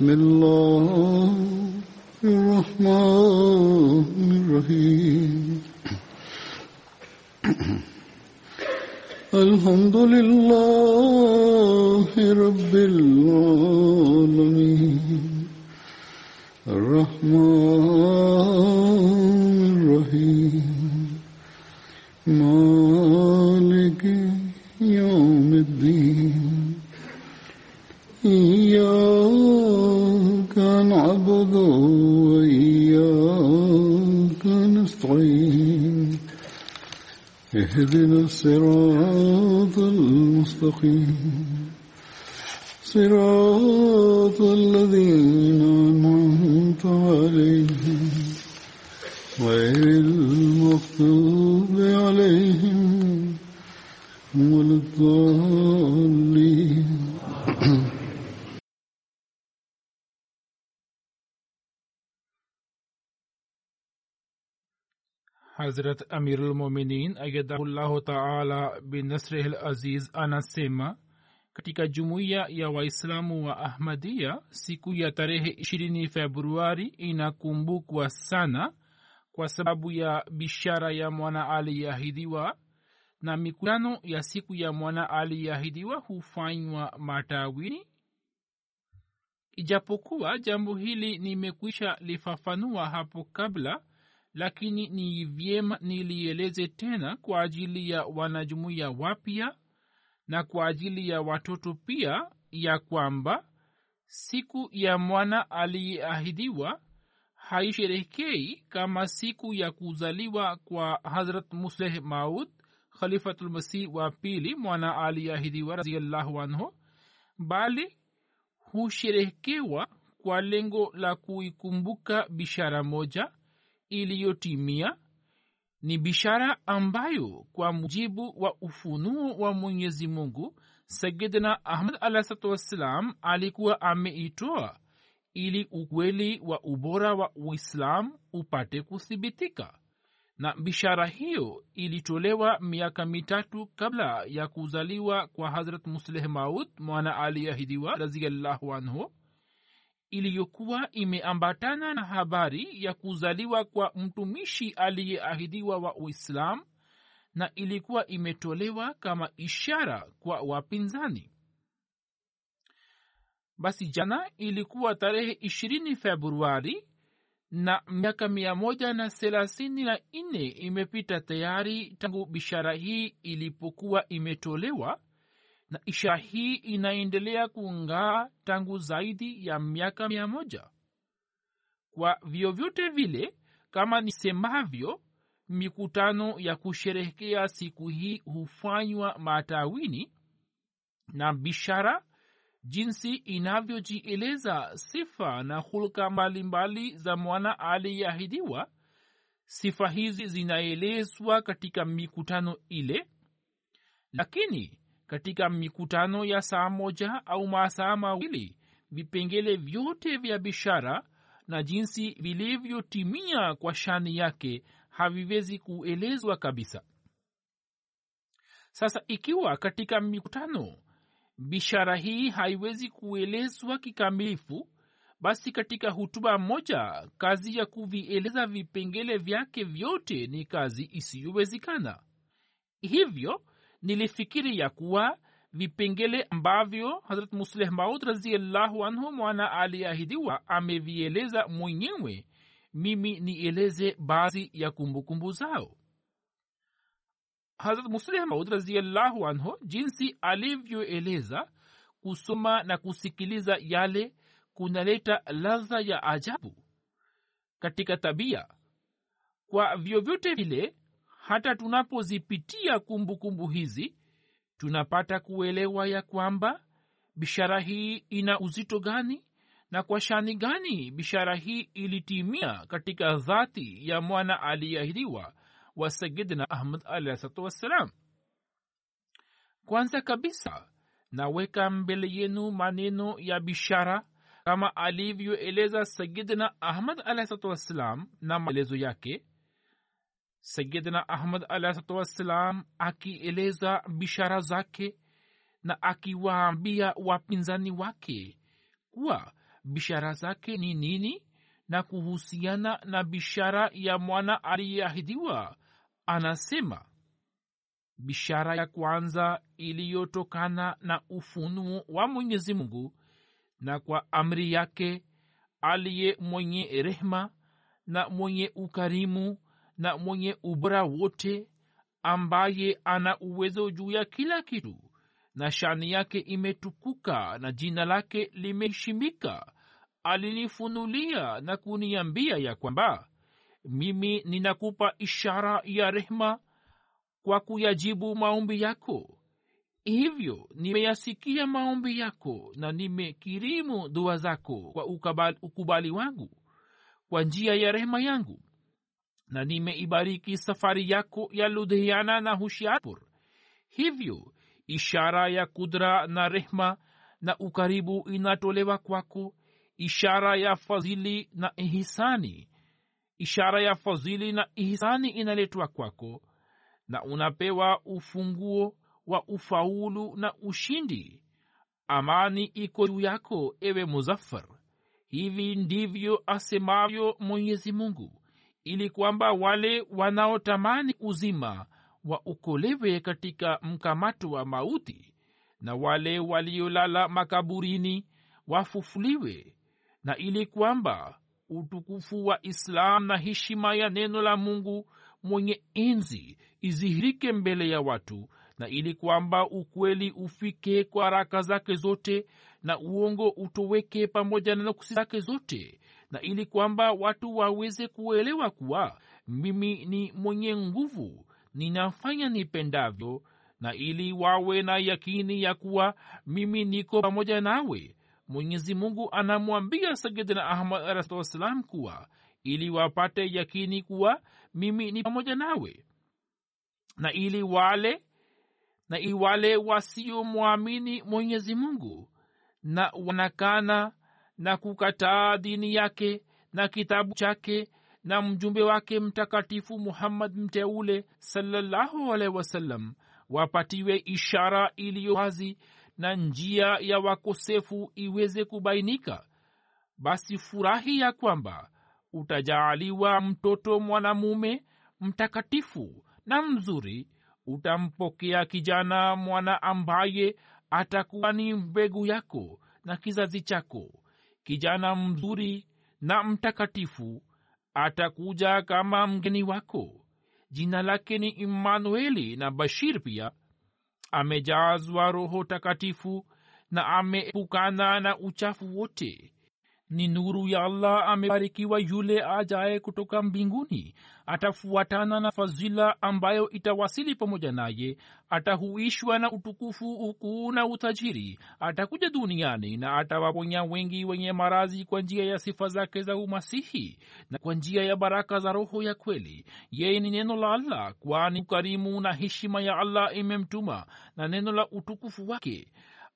بسم الله. Hazrat Amirulmuminin ayadahullahu taala binasrihil aziz anasema katika jumuiya ya waislamu wa ahmadia siku ya tarehe ishirini februari inakumbukwa sana kwa sababu ya bishara ya mwana aliyeahidiwa na mikutano ya siku ya mwana aliyeahidiwa hufanywa matawini. Ijapokuwa jambo hili nimekwisha lifafanua hapo kabla lakini ni vyema nilieleze tena kwa ajili ya wanajumuiya wapya na kwa ajili ya watoto pia ya kwamba siku ya mwana aliyeahidiwa haisherekei kama siku ya kuzaliwa kwa hazrat musleh maud khalifatulmasih wa pili mwana aliyeahidiwa raziallahu anhu bali husherekewa kwa lengo la kuikumbuka bishara moja iliyotimia ni bishara ambayo kwa mujibu wa ufunuo wa mwenyezi mungu sayidina ahmad alahsatu wassalam alikuwa ameitoa ili ukweli wa ubora wa uislam upate kuthibitika. Na bishara hiyo ilitolewa miaka mitatu kabla ya kuzaliwa kwa hazrat musleh maud mwana aliahidiwa raziallahu anhu iliyokuwa imeambatana na habari ya kuzaliwa kwa mtumishi aliyeahidiwa wa uislam na ilikuwa imetolewa kama ishara kwa wapinzani. Basi jana ilikuwa tarehe ishirini februari na miaka mia moja na thelathini na nne imepita tayari tangu bishara hii ilipokuwa imetolewa na isha hii inaendelea kung'aa tangu zaidi ya miaka mia moja. Kwa vyovyote vile kama nisemavyo mikutano ya kusherehekea siku hii hufanywa matawini na bishara jinsi inavyojieleza sifa na hulka mbalimbali za mwana aliyeahidiwa. Sifa hizi zinaelezwa katika mikutano ile lakini katika mikutano ya saa moja au masaa mawili vipengele vyote vya bishara na jinsi vilivyotimia kwa shani yake haviwezi kuelezwa kabisa. Sasa ikiwa katika mikutano bishara hii haiwezi kuelezwa kikamilifu basi katika hutuba moja kazi ya kuvieleza vipengele vyake vyote ni kazi isiyowezekana. Hivyo nilifikiri ya kuwa vipengele ambavyo hazrat musleh maud raziallahu anhu mwana aliahidiwa amevieleza mwenyewe mimi nieleze baadhi ya kumbukumbu zao. Hazrat musleh maud raziallahu anhu jinsi alivyoeleza kusoma na kusikiliza yale kunaleta ladha ya ajabu katika tabia. Kwa vyovyote vile hata tunapozipitia kumbukumbu hizi tunapata kuelewa ya kwamba bishara hii ina uzito gani na kwa shani gani bishara hii ilitimia katika dhati ya mwana aliyeahidiwa wa sayidina ahmad alahsalatu wassalam. Kwanza kabisa naweka mbele yenu maneno ya bishara kama alivyoeleza sayidina ahmad alahsalatu wassalam na maelezo yake sayidina ahmad alahsalatu wassalam akieleza bishara zake na akiwaambia wapinzani wake kuwa bishara zake ni nini na kuhusiana na bishara ya mwana aliyeahidiwa. Anasema bishara ya kwanza iliyotokana na ufunuo wa mwenyezi mungu na kwa amri yake aliye mwenye rehma na mwenye ukarimu na mwenye ubora wote ambaye ana uwezo juu ya kila kitu na shani yake imetukuka na jina lake limeheshimika. Alinifunulia na kuniambia ya kwamba mimi ninakupa ishara ya rehma kwa kuyajibu maombi yako. Hivyo nimeyasikia maombi yako na nimekirimu dua zako kwa ukubali wangu kwa njia ya rehema yangu na nimeibariki safari yako ya ludhiana na hushiarpur hivyo ishara ya kudra na rehma na ukaribu inatolewa kwako ishara ya fadhili na ihisani. Ishara ya fadhili na ihisani inaletwa kwako na unapewa ufunguo wa ufaulu na ushindi. Amani iko juu yako ewe muzaffar. Hivi ndivyo asemavyo mwenyezi mungu ili kwamba wale wanaotamani uzima waokolewe katika mkamato wa mauti na wale waliolala makaburini wafufuliwe na ili kwamba utukufu wa islam na heshima ya neno la mungu mwenye enzi izihirike mbele ya watu na ili kwamba ukweli ufike kwa raka zake zote na uongo utoweke pamoja na nuksi zake zote na ili kwamba watu waweze kuelewa kuwa mimi ni mwenye nguvu ninafanya nipendavyo na ili wawe na yakini ya kuwa mimi niko pamoja nawe mwenyezi mungu anamwambia sayidina ahmad alahsatu wassalam kuwa ili wapate yakini kuwa mimi ni pamoja nawe. Na ili wale na ili wasiomwamini mwenyezi mungu na wanakana na kukataa dini yake na kitabu chake na mjumbe wake mtakatifu muhammad mteule salallahu alaihi wasallam wapatiwe ishara iliyo wazi na njia ya wakosefu iweze kubainika basi furahi ya kwamba utajaaliwa mtoto mwanamume mtakatifu na mzuri utampokea kijana mwana ambaye atakuwa ni mbegu yako na kizazi chako kijana mzuri na mtakatifu atakuja kama mgeni wako. Jina lake ni imanueli na bashir pia. Amejazwa roho takatifu na ameepukana na uchafu wote ni nuru ya allah amebarikiwa yule ajaye kutoka mbinguni. Atafuatana na fadhila ambayo itawasili pamoja naye. Atahuishwa na utukufu ukuu na utajiri. Atakuja duniani na atawaponya wengi wenye marazi kwa njia ya sifa zake za umasihi na kwa njia ya baraka za roho ya kweli. Yeye ni neno la allah kwani ukarimu na heshima ya allah imemtuma na neno la utukufu wake.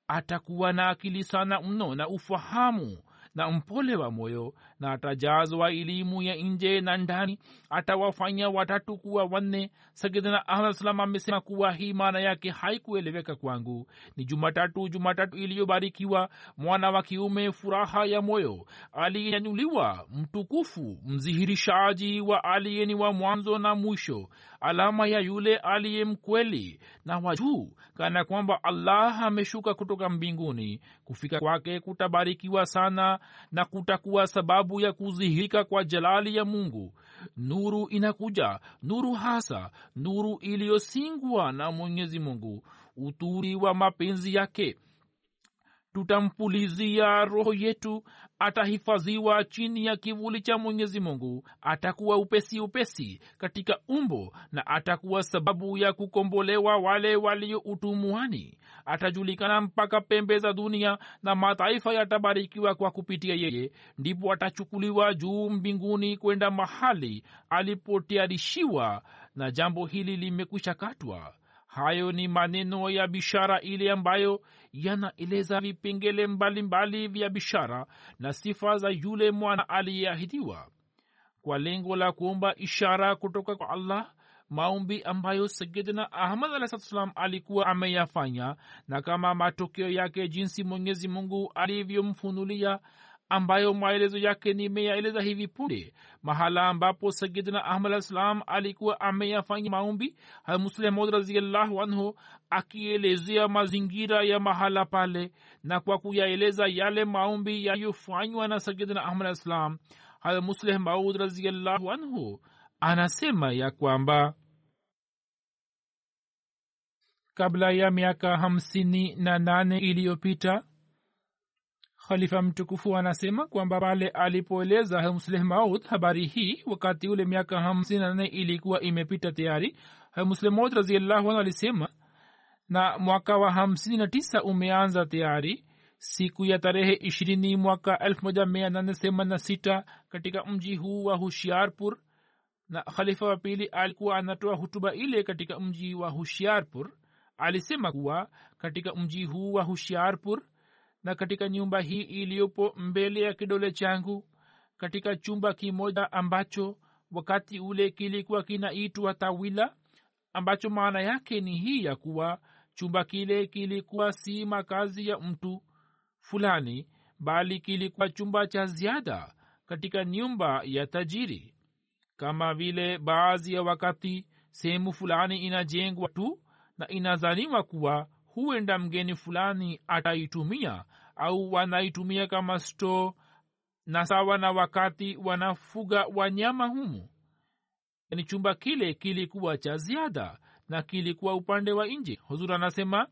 Atakuwa na akili sana mno na ufahamu na mpole wa moyo na atajazwa elimu ya nje na ndani atawafanya watatu kuwa wanne. Sagidna ahmad amesema kuwa hii maana yake haikueleweka kwangu. Ni jumatatu jumatatu iliyobarikiwa. Mwana wa kiume furaha ya moyo. Aliyenyanyuliwa mtukufu mzihirishaji wa aliyeni wa mwanzo na mwisho. Alama ya yule aliye mkweli. Na wa juu kana kwamba allah ameshuka kutoka mbinguni. Kufika kwake kutabarikiwa sana na kutakuwa sababu sababu ya kuzihika kwa jalali ya mungu. Nuru inakuja nuru hasa nuru iliyosingwa na mwenyezi mungu. Uturi wa mapenzi yake. Tutampulizia roho yetu atahifadhiwa chini ya kivuli cha mwenyezi mungu. Atakuwa upesi upesi katika umbo na atakuwa sababu ya kukombolewa wale walio utumuani atajulikana mpaka pembe za dunia na mataifa yatabarikiwa kwa kupitia yeye. Ndipo atachukuliwa juu mbinguni kwenda mahali alipotayarishiwa na jambo hili limekwisha katwa hayo ni maneno ya bishara ile ambayo yanaeleza vipengele mbalimbali vya bishara na sifa za yule mwana aliyeahidiwa. Kwa lengo la kuomba ishara kutoka kwa allah maombi ambayo sayidina ahmad alah alikuwa ameyafanya na kama matokeo yake jinsi mwenyezi mungu alivyomfunulia ambayo maelezo yake nimeyaeleza hivi punde. Mahala ambapo sayidina ahmad alah salam alikuwa ameyafanya maombi muslemod raziallahu anhu akielezea mazingira ya mahala pale na kwa kuyaeleza yale maombi yaliyofanywa na sayidina ahmad alah salam hamusleh maud raziallahu anhu anasema ya kwamba kabla ya miaka hamsini na nane iliyopita khalifa mtukufu anasema kwamba pale alipoeleza hamsleh maud habari hii wakati ule miaka hamsini na nane ilikuwa imepita tayari hamsleh maud raziallahu anhu alisema na mwaka wa hamsini na tisa umeanza tayari siku ya tarehe ishirini mwaka elfu moja mia nane themanini na sita katika mji huu wa hushiarpur. Na khalifa wa pili alikuwa anatoa hutuba ile katika mji wa hushiarpur alisema kuwa katika mji huu wa hushiarpur na katika nyumba hii iliyopo mbele ya kidole changu katika chumba kimoja ambacho wakati ule kilikuwa kinaitwa tawila ambacho maana yake ni hii ya kuwa chumba kile kilikuwa si makazi ya mtu fulani bali kilikuwa chumba cha ziada katika nyumba ya tajiri. Kama vile baadhi ya wakati sehemu fulani inajengwa tu na inazaniwa kuwa huenda mgeni fulani ataitumia au wanaitumia kama sto na sawa na wakati wanafuga wanyama humu? Yani chumba kile kilikuwa cha ziada na kilikuwa upande wa nje. Huzur anasema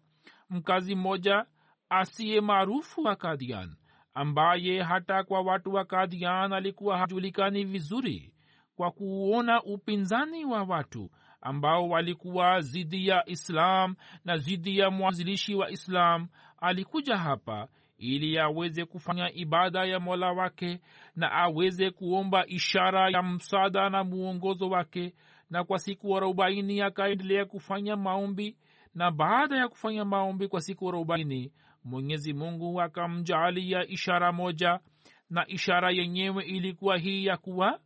mkazi mmoja asiye maarufu wa kadian ambaye hata kwa watu wa kadian alikuwa hajulikani vizuri kwa kuona upinzani wa watu ambao walikuwa zidi ya islam na zidi ya mwanzilishi wa islam alikuja hapa ili aweze kufanya ibada ya mola wake na aweze kuomba ishara ya msaada na muongozo wake na kwa siku arobaini akaendelea kufanya maombi na baada ya kufanya maombi kwa siku arobaini mwenyezi mungu akamjaalia ishara moja na ishara yenyewe ilikuwa hii ya kuwa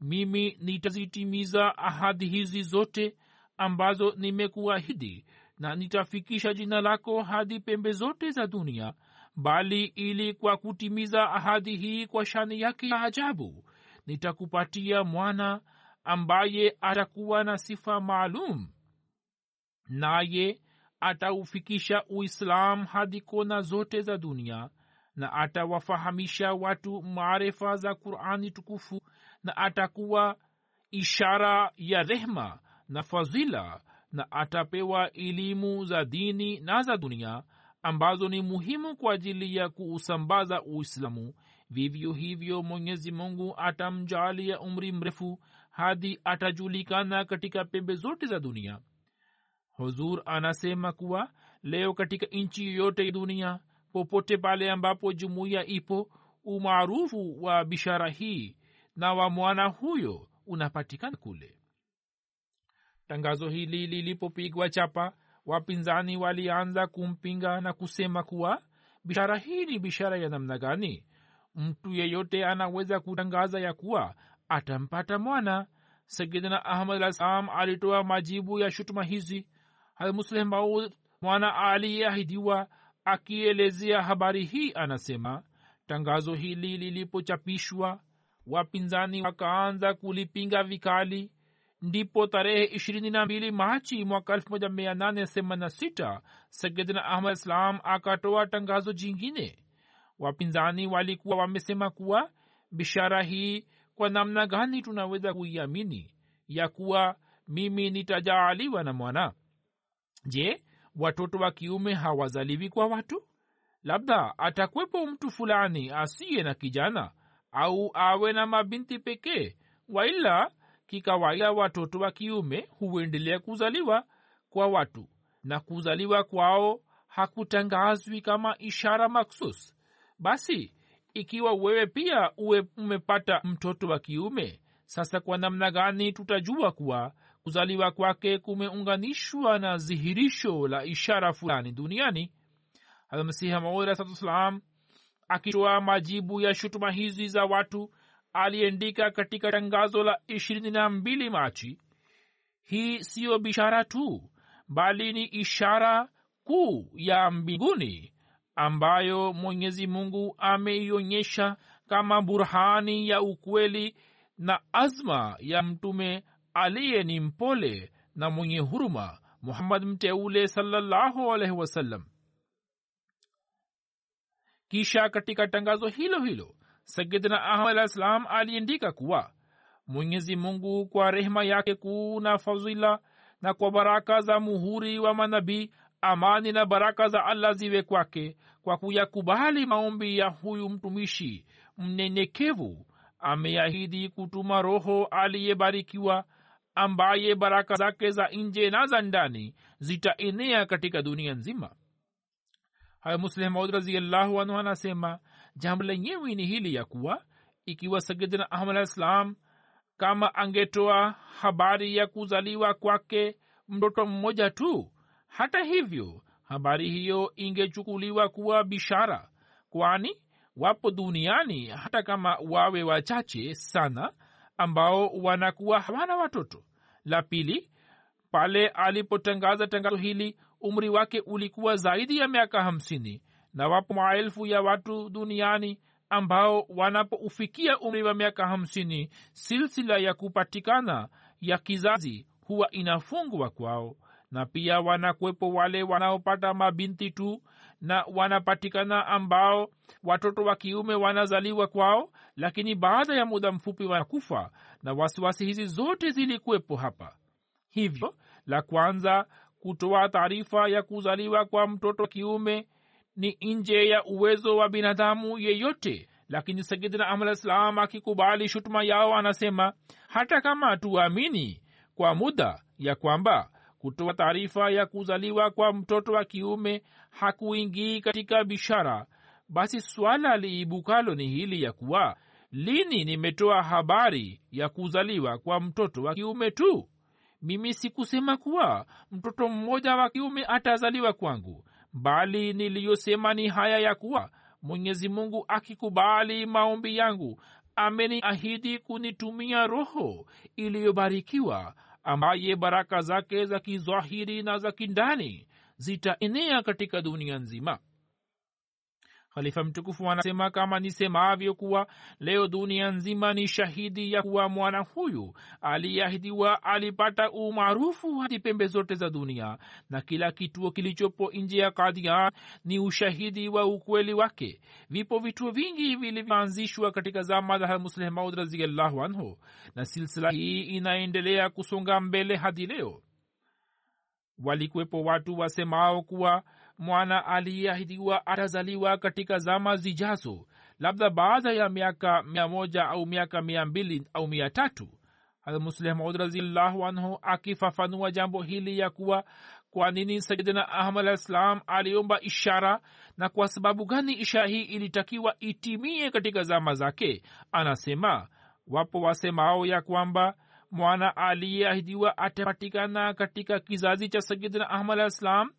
mimi nitazitimiza ahadi hizi zote ambazo nimekuahidi na nitafikisha jina lako hadi pembe zote za dunia bali ili kwa kutimiza ahadi hii kwa shani yake ya ajabu nitakupatia mwana ambaye atakuwa na sifa maalum naye ataufikisha uislam hadi kona zote za dunia na atawafahamisha watu maarifa za qurani tukufu na atakuwa ishara ya rehma na fadhila na atapewa elimu za dini na za dunia ambazo ni muhimu kwa ajili ya kuusambaza uislamu. Vivyo hivyo mwenyezi mungu atamjalia umri mrefu hadi atajulikana katika pembe zote za dunia. Huzur anasema kuwa leo katika nchi yoyote ya dunia popote pale ambapo jumuiya ipo umaarufu wa bishara hii na wa mwana huyo unapatikana kule. Tangazo hili lilipopigwa chapa wapinzani walianza kumpinga na kusema kuwa bishara hii ni bishara ya namna gani? Mtu yeyote anaweza kutangaza ya kuwa atampata mwana. Sayidina ahmad alah alitoa majibu ya shutuma hizi. Hamusleh maud mwana aliyeahidiwa akielezea habari hii anasema tangazo hili lilipochapishwa wapinzani wakaanza kulipinga vikali. Ndipo tarehe ishirini na mbili machi mwaka elfu moja mia ahmad islam akatoa tangazo jingine. Wapinzani walikuwa wamesema kuwa bishara hii kwa namna gani tunaweza kuiamini? Ya kuwa mimi nitajaaliwa na mwana. Je watoto wa kiume hawazaliwi kwa watu? Labda atakwepo mtu fulani asiye na kijana au awe na mabinti pekee waila kikawaida watoto wa kiume huendelea kuzaliwa kwa watu na kuzaliwa kwao hakutangazwi kama ishara maksus. Basi ikiwa wewe pia uwe umepata mtoto wa kiume sasa kwa namna gani tutajua kuwa kuzaliwa kwake kumeunganishwa na dhihirisho la ishara fulani duniani? Masiha maudsalam akitoa majibu ya shutuma hizi za watu aliendika katika tangazo la ishirini na mbili machi. Hii siyo bishara tu bali ni ishara kuu ya mbinguni ambayo mwenyezi mungu ameionyesha kama burhani ya ukweli na azma ya mtume aliye ni mpole na mwenye huruma muhammad mteule salallahu alaihi wasallam kisha katika tangazo hilo hilo sayidina ahmad alah salam aliandika kuwa mwenyezi mungu kwa rehema yake kuu na fadhila na kwa baraka za muhuri wa manabii amani na baraka za allah ziwe kwake kwa kuyakubali maombi ya huyu mtumishi mnyenyekevu ameahidi kutuma roho aliyebarikiwa ambaye baraka zake za nje na za ndani zitaenea katika dunia nzima haya muslim maud raziallahu anhu anasema jambo lenyewe ni hili ya kuwa ikiwa sayidina ahmad alah salam kama angetoa habari ya kuzaliwa kwake mtoto mmoja tu hata hivyo habari hiyo ingechukuliwa kuwa bishara kwani wapo duniani hata kama wawe wachache sana ambao wanakuwa hawana watoto. La pili pale alipotangaza tangazo hili umri wake ulikuwa zaidi ya miaka hamsini na wapo maelfu ya watu duniani ambao wanapoufikia umri wa miaka hamsini silsila ya kupatikana ya kizazi huwa inafungwa kwao. Na pia wanakwepo wale wanaopata mabinti tu na wanapatikana ambao watoto wa kiume wanazaliwa kwao lakini baada ya muda mfupi wanakufa na wasiwasi hizi zote zilikuwepo hapa. Hivyo la kwanza kutoa taarifa ya kuzaliwa kwa mtoto kiume ni nje ya uwezo wa binadamu yeyote. Lakini sayidina ahmad islam akikubali shutuma yao anasema hata kama tuamini kwa muda ya kwamba kutoa taarifa ya kuzaliwa kwa mtoto wa kiume hakuingii katika bishara basi swala liibukalo ni hili ya kuwa lini nimetoa habari ya kuzaliwa kwa mtoto wa kiume tu mimi sikusema kuwa mtoto mmoja wa kiume atazaliwa kwangu bali niliyosema ni haya ya kuwa mwenyezi mungu akikubali maombi yangu ameniahidi kunitumia roho iliyobarikiwa ambaye baraka zake za kizahiri na za kindani zitaenea katika dunia nzima khalifa mtukufu anasema kama nisemavyo kuwa leo dunia nzima ni shahidi ya kuwa mwana huyu aliyeahidiwa alipata umaarufu hadi pembe zote za dunia na kila kituo kilichopo nje ya kadian ni ushahidi wa ukweli wake. Vipo vituo vingi vilivyoanzishwa katika zama za musleh maud raziallahu anhu na silsila hii inaendelea kusonga mbele hadi leo. Walikuwepo watu wasemao kuwa mwana aliyeahidiwa atazaliwa katika zama zijazo labda baada ya miaka mia moja au miaka mia mbili au mia tatu. Musleh razillahu anhu akifafanua jambo hili ya kuwa kwa nini sayidina ahmad alah ssalam aliomba ishara na kwa sababu gani ishara hii ilitakiwa itimie katika zama zake anasema wapo wasemao ya kwamba mwana aliyeahidiwa atapatikana katika kizazi cha sayidina ahmad alah ssalam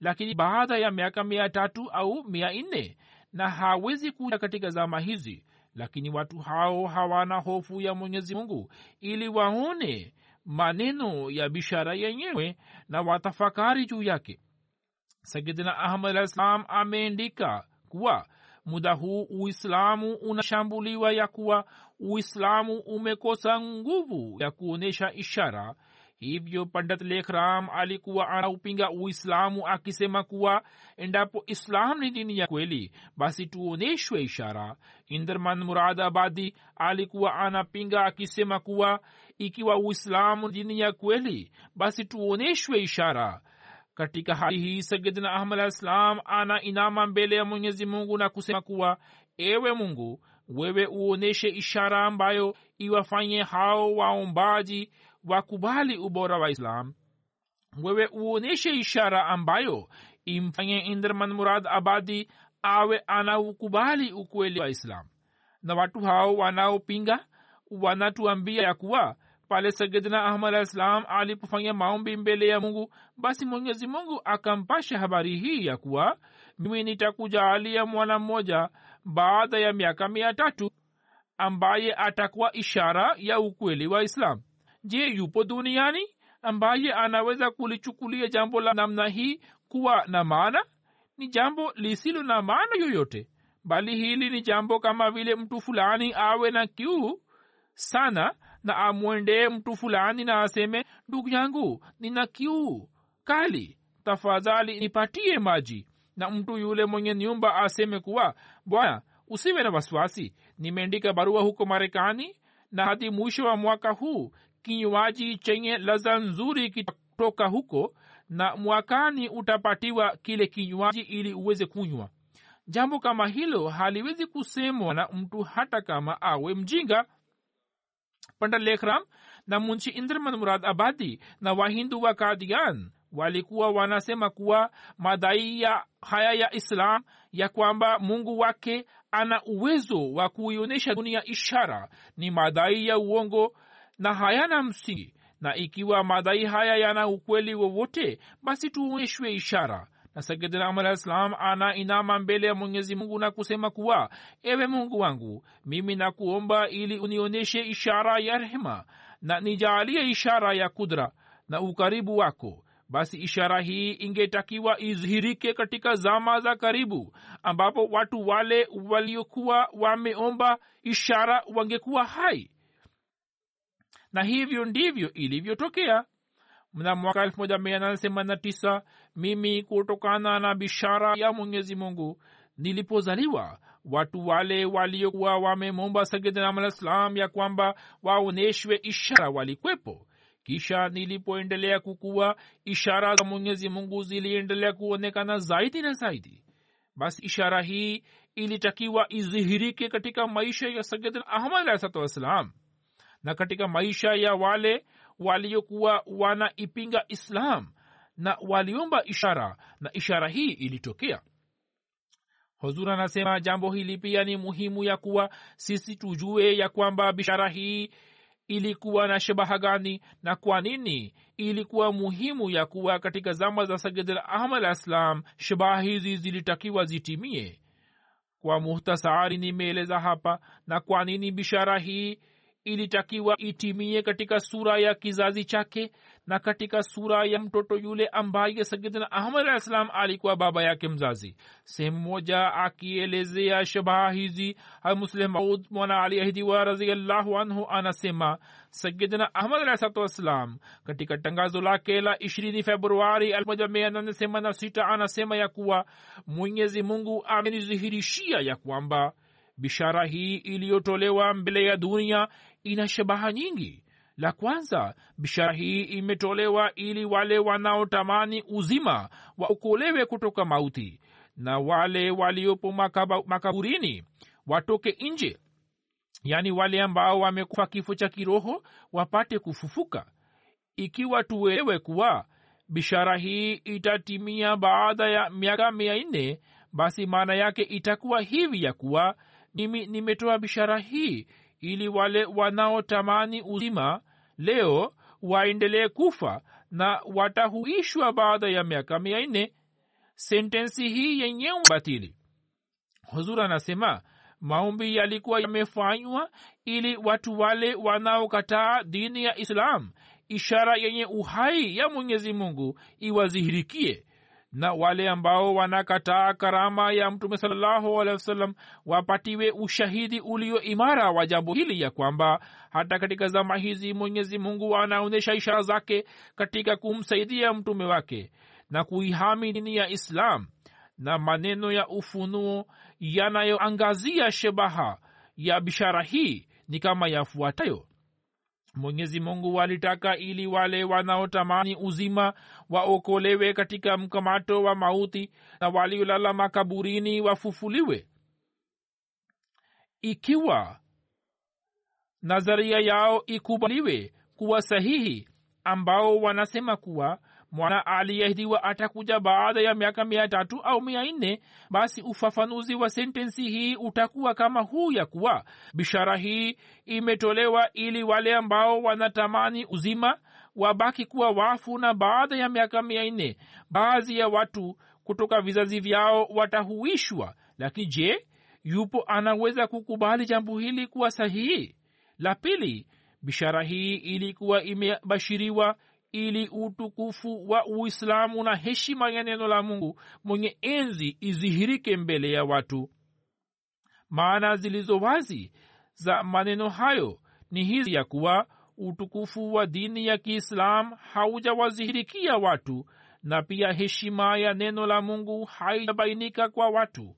lakini baada ya miaka mia tatu au mia nne na hawezi kuja katika zama hizi lakini watu hao hawana hofu ya mwenyezi mungu ili waone maneno ya bishara yenyewe na watafakari juu yake. Sayidina ahmad alah salam ameandika kuwa muda huu uislamu unashambuliwa ya kuwa uislamu umekosa nguvu ya kuonyesha ishara hivyo pandat lekhram alikuwa anaupinga uislamu akisema kuwa endapo islam ni dini ya kweli basi tuonyeshwe ishara. Inderman muradabadi alikuwa anapinga akisema kuwa ikiwa uislamu dini ya kweli basi tuonyeshwe ishara. Katika hali hii sayidina ahmad alah ana inama mbele ya mwenyezi mungu na kusema kuwa ewe mungu wewe uoneshe ishara ambayo iwafanye hao waombaji wakubali ubora wa islam wewe uonyeshe ishara ambayo imfanye inderman murad abadi awe anaukubali ukweli wa islam. Na watu hao wanaopinga wanatuambia ya kuwa pale sayidina ahmad alah alipofanya maombi mbele ya mungu basi mwenyezi mungu akampasha habari hii ya kuwa mimi nitakujaalia mwana mmoja baada ya miaka mia tatu ambaye atakuwa ishara ya ukweli wa islam je yupo duniani? Ambaye anaweza kulichukulia jambo la namna hii kuwa na maana? Ni jambo lisilo na maana yoyote. Bali hili ni jambo kama vile mtu fulani awe na kiu sana na amwendee mtu fulani na aseme ndugu yangu nina kiu kali. Tafadhali nipatie maji. Na mtu yule mwenye nyumba aseme kuwa bwana usiwe na wasiwasi. Nimeandika barua huko marekani na hadi mwisho wa mwaka huu kinywaji chenye laza nzuri kitatoka huko na mwakani utapatiwa kile kinywaji ili uweze kunywa. Jambo kama hilo haliwezi kusemwa na mtu hata kama awe mjinga. Panda lekhram na munshi indraman murad abadi na wahindu wa kadian walikuwa wanasema kuwa madai ya haya ya islam ya kwamba mungu wake ana uwezo wa kuionyesha dunia ishara ni madai ya uongo na hayana msingi na ikiwa madai haya yana ukweli wowote basi tuonyeshwe ishara. Na sayidina alah salam ana inama mbele ya mwenyezi mungu na kusema kuwa ewe mungu wangu mimi nakuomba ili unionyeshe ishara ya rehema na nijaalie ishara ya kudra na ukaribu wako. Basi ishara hii ingetakiwa izhirike katika zama za karibu ambapo watu wale waliokuwa wameomba ishara wangekuwa hai na hivyo ndivyo ilivyotokea. Mna mwaka 1889 mimi kutokana na bishara ya mwenyezi mungu nilipozaliwa watu wale waliokuwa wamemomba sayidina ya kwamba waonyeshwe ishara walikwepo. Kisha nilipoendelea kukuwa ishara za mwenyezi mungu ziliendelea kuonekana zaidi na zaidi. Basi ishara hii ilitakiwa izihirike katika maisha ya sayidina ahmad alahsatu wassalam na katika maisha ya wale waliokuwa wanaipinga islam na waliomba ishara na ishara hii ilitokea. Huzur anasema jambo hili pia ni muhimu ya kuwa sisi tujue ya kwamba bishara hii ilikuwa na shabaha gani na kwa nini ilikuwa muhimu ya kuwa katika zama za sayidul ahmad alah shabaha hizi zilitakiwa zitimie. Kwa muhtasari nimeeleza hapa na kwa nini bishara hii ilitakiwa itimie katika sura ya kizazi chake na katika sura ya mtoto yule ambaye sayidina ahmad alah salam alikuwa baba yake mzazi. Sehemu moja akielezea shabaha hizi hamuslim maud mwana aliahidiwa raziallahu anhu anasema sayidina ahmad alah salatu wassalam katika tangazo lake la ishirini februari elmoja mia nane themanini sita anasema ya kuwa mwenyezi mungu amenizihirishia ya kwamba bishara hii iliyotolewa mbele ya dunia ina shabaha nyingi. La kwanza bishara hii imetolewa ili wale wanaotamani uzima waokolewe kutoka mauti na wale waliopo makaburini watoke nje. Yaani wale ambao wamekufa kifo cha kiroho wapate kufufuka. Ikiwa tuelewe kuwa bishara hii itatimia baada ya miaka mia nne basi maana yake itakuwa hivi ya kuwa mimi nimetoa bishara hii ili wale wanaotamani uzima leo waendelee kufa na watahuishwa baada ya miaka mia nne. Sentensi hii yenyewe batili. Huzur anasema maombi yalikuwa yamefanywa ili watu wale wanaokataa dini ya islam ishara yenye uhai ya mwenyezi mungu iwadhihirikie na wale ambao wanakataa karama ya mtume salallahu alehi wasallam wapatiwe ushahidi ulio imara wa jambo hili ya kwamba hata katika zama hizi mwenyezi mungu anaonyesha ishara zake katika kumsaidia mtume wake na kuihami dini ya islam. Na maneno ya ufunuo yanayoangazia shebaha ya bishara hii ni kama yafuatayo mwenyezi mungu walitaka ili wale wanaotamani uzima waokolewe katika mkamato wa mauti na waliolala makaburini wafufuliwe. Ikiwa nadharia yao ikubaliwe kuwa sahihi ambao wanasema kuwa mwana aliyeahidiwa atakuja baada ya miaka mia tatu au mia nne basi ufafanuzi wa sentensi hii utakuwa kama huu ya kuwa bishara hii imetolewa ili wale ambao wanatamani uzima wabaki kuwa wafu na baada ya miaka mia nne baadhi ya watu kutoka vizazi vyao watahuishwa. Lakini je yupo anaweza kukubali jambo hili kuwa sahihi? La pili bishara hii ilikuwa imebashiriwa ili utukufu wa uislamu na heshima ya neno la mungu mwenye enzi izihirike mbele ya watu. Maana zilizo wazi za maneno hayo ni hizi ya kuwa utukufu wa dini ya kiislamu haujawazihirikia watu na pia heshima ya neno la mungu haijabainika kwa watu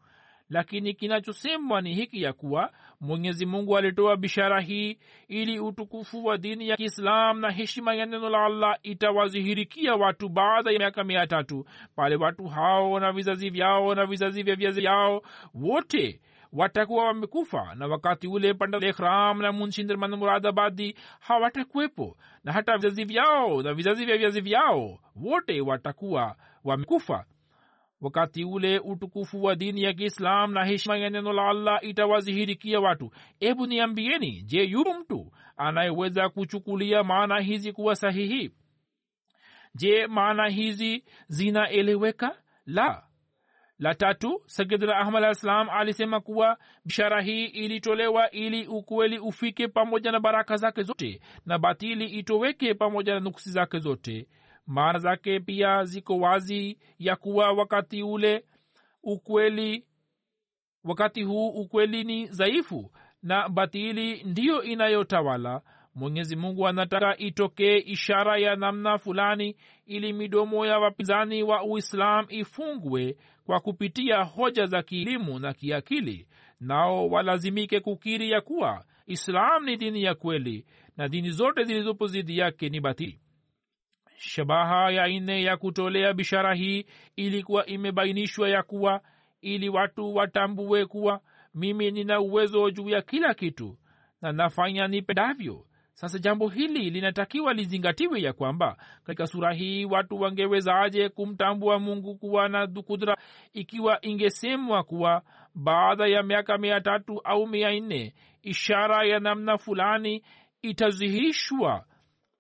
lakini kinachosemwa ni hiki ya kuwa mwenyezi mungu alitoa bishara hii ili utukufu wa dini ya kiislam na heshima ya neno la allah itawazihirikia watu baada ya miaka mia tatu. Pale watu hao na vizazi vyao na vizazi vya vizazi vyao wote watakuwa wamekufa na wakati ule panda lekhram na munshindirman muradabadi hawatakuwepo. Na hata vizazi vyao na vizazi vya vizazi vyao wote watakuwa wamekufa wakati ule utukufu wa dini ya kiislam na heshima ya neno la allah itawazihirikia watu. Hebu niambieni je yupo mtu anayeweza kuchukulia maana hizi kuwa sahihi? Je maana hizi zinaeleweka? La. La tatu sayidna ahmad alah salam alisema kuwa bishara hii ilitolewa ili ukweli ufike pamoja na baraka zake zote na batili itoweke pamoja na nuksi zake zote maana zake pia ziko wazi ya kuwa wakati ule ukweli wakati huu ukweli ni dhaifu na batili ndiyo inayotawala. Mwenyezi mungu anataka itokee ishara ya namna fulani ili midomo ya wapinzani wa uislam ifungwe kwa kupitia hoja za kielimu na kiakili nao walazimike kukiri ya kuwa islam ni dini ya kweli na dini zote zilizopo zidi yake ni batili shabaha ya nne ya kutolea bishara hii ilikuwa imebainishwa ya kuwa ili watu watambue kuwa mimi nina uwezo juu ya kila kitu na nafanya nipendavyo. Sasa jambo hili linatakiwa lizingatiwe ya kwamba katika sura hii watu wangewezaje kumtambua mungu kuwa na kudra ikiwa ingesemwa kuwa baada ya miaka mia tatu au mia nne ishara ya namna fulani itazihirishwa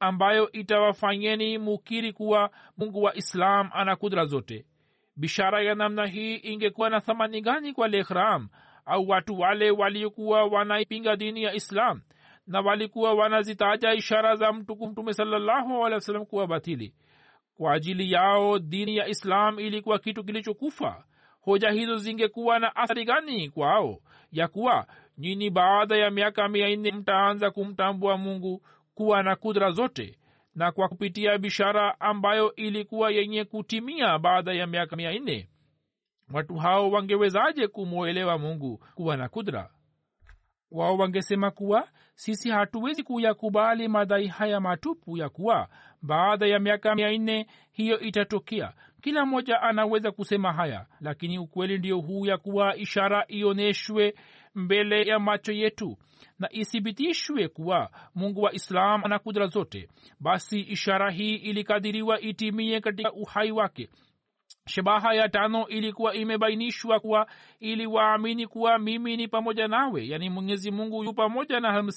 ambayo itawafanyeni mukiri kuwa mungu wa islam ana kudra zote. Bishara ya namna hii ingekuwa na thamani gani kwa lehram au watu wale waliokuwa wanaipinga dini ya islam na walikuwa wanazitaja ishara za mtukufu mtume salallahu kuwa batili? Kwa ajili yao dini ya islam ilikuwa kitu kilichokufa. Hoja hizo zingekuwa na athari gani kwao? Ya kuwa nyini baada ya miaka mia nne mtaanza kumtambua mungu kuwa na kudra zote na kwa kupitia bishara ambayo ilikuwa yenye kutimia baada ya miaka mia nne watu hao wangewezaje kumwelewa mungu kuwa na kudra? Wao wangesema kuwa sisi hatuwezi kuyakubali madai haya matupu ya kuwa baada ya miaka mia nne hiyo itatokea. Kila mmoja anaweza kusema haya lakini ukweli ndio huu ya kuwa ishara ioneshwe mbele ya macho yetu na ithibitishwe kuwa mungu wa islam ana kudra zote basi ishara hii ilikadiriwa itimie katika uhai wake. Shabaha ya tano ilikuwa imebainishwa kuwa ili waamini kuwa mimi ni pamoja nawe. Yani mwenyezi mungu yu pamoja na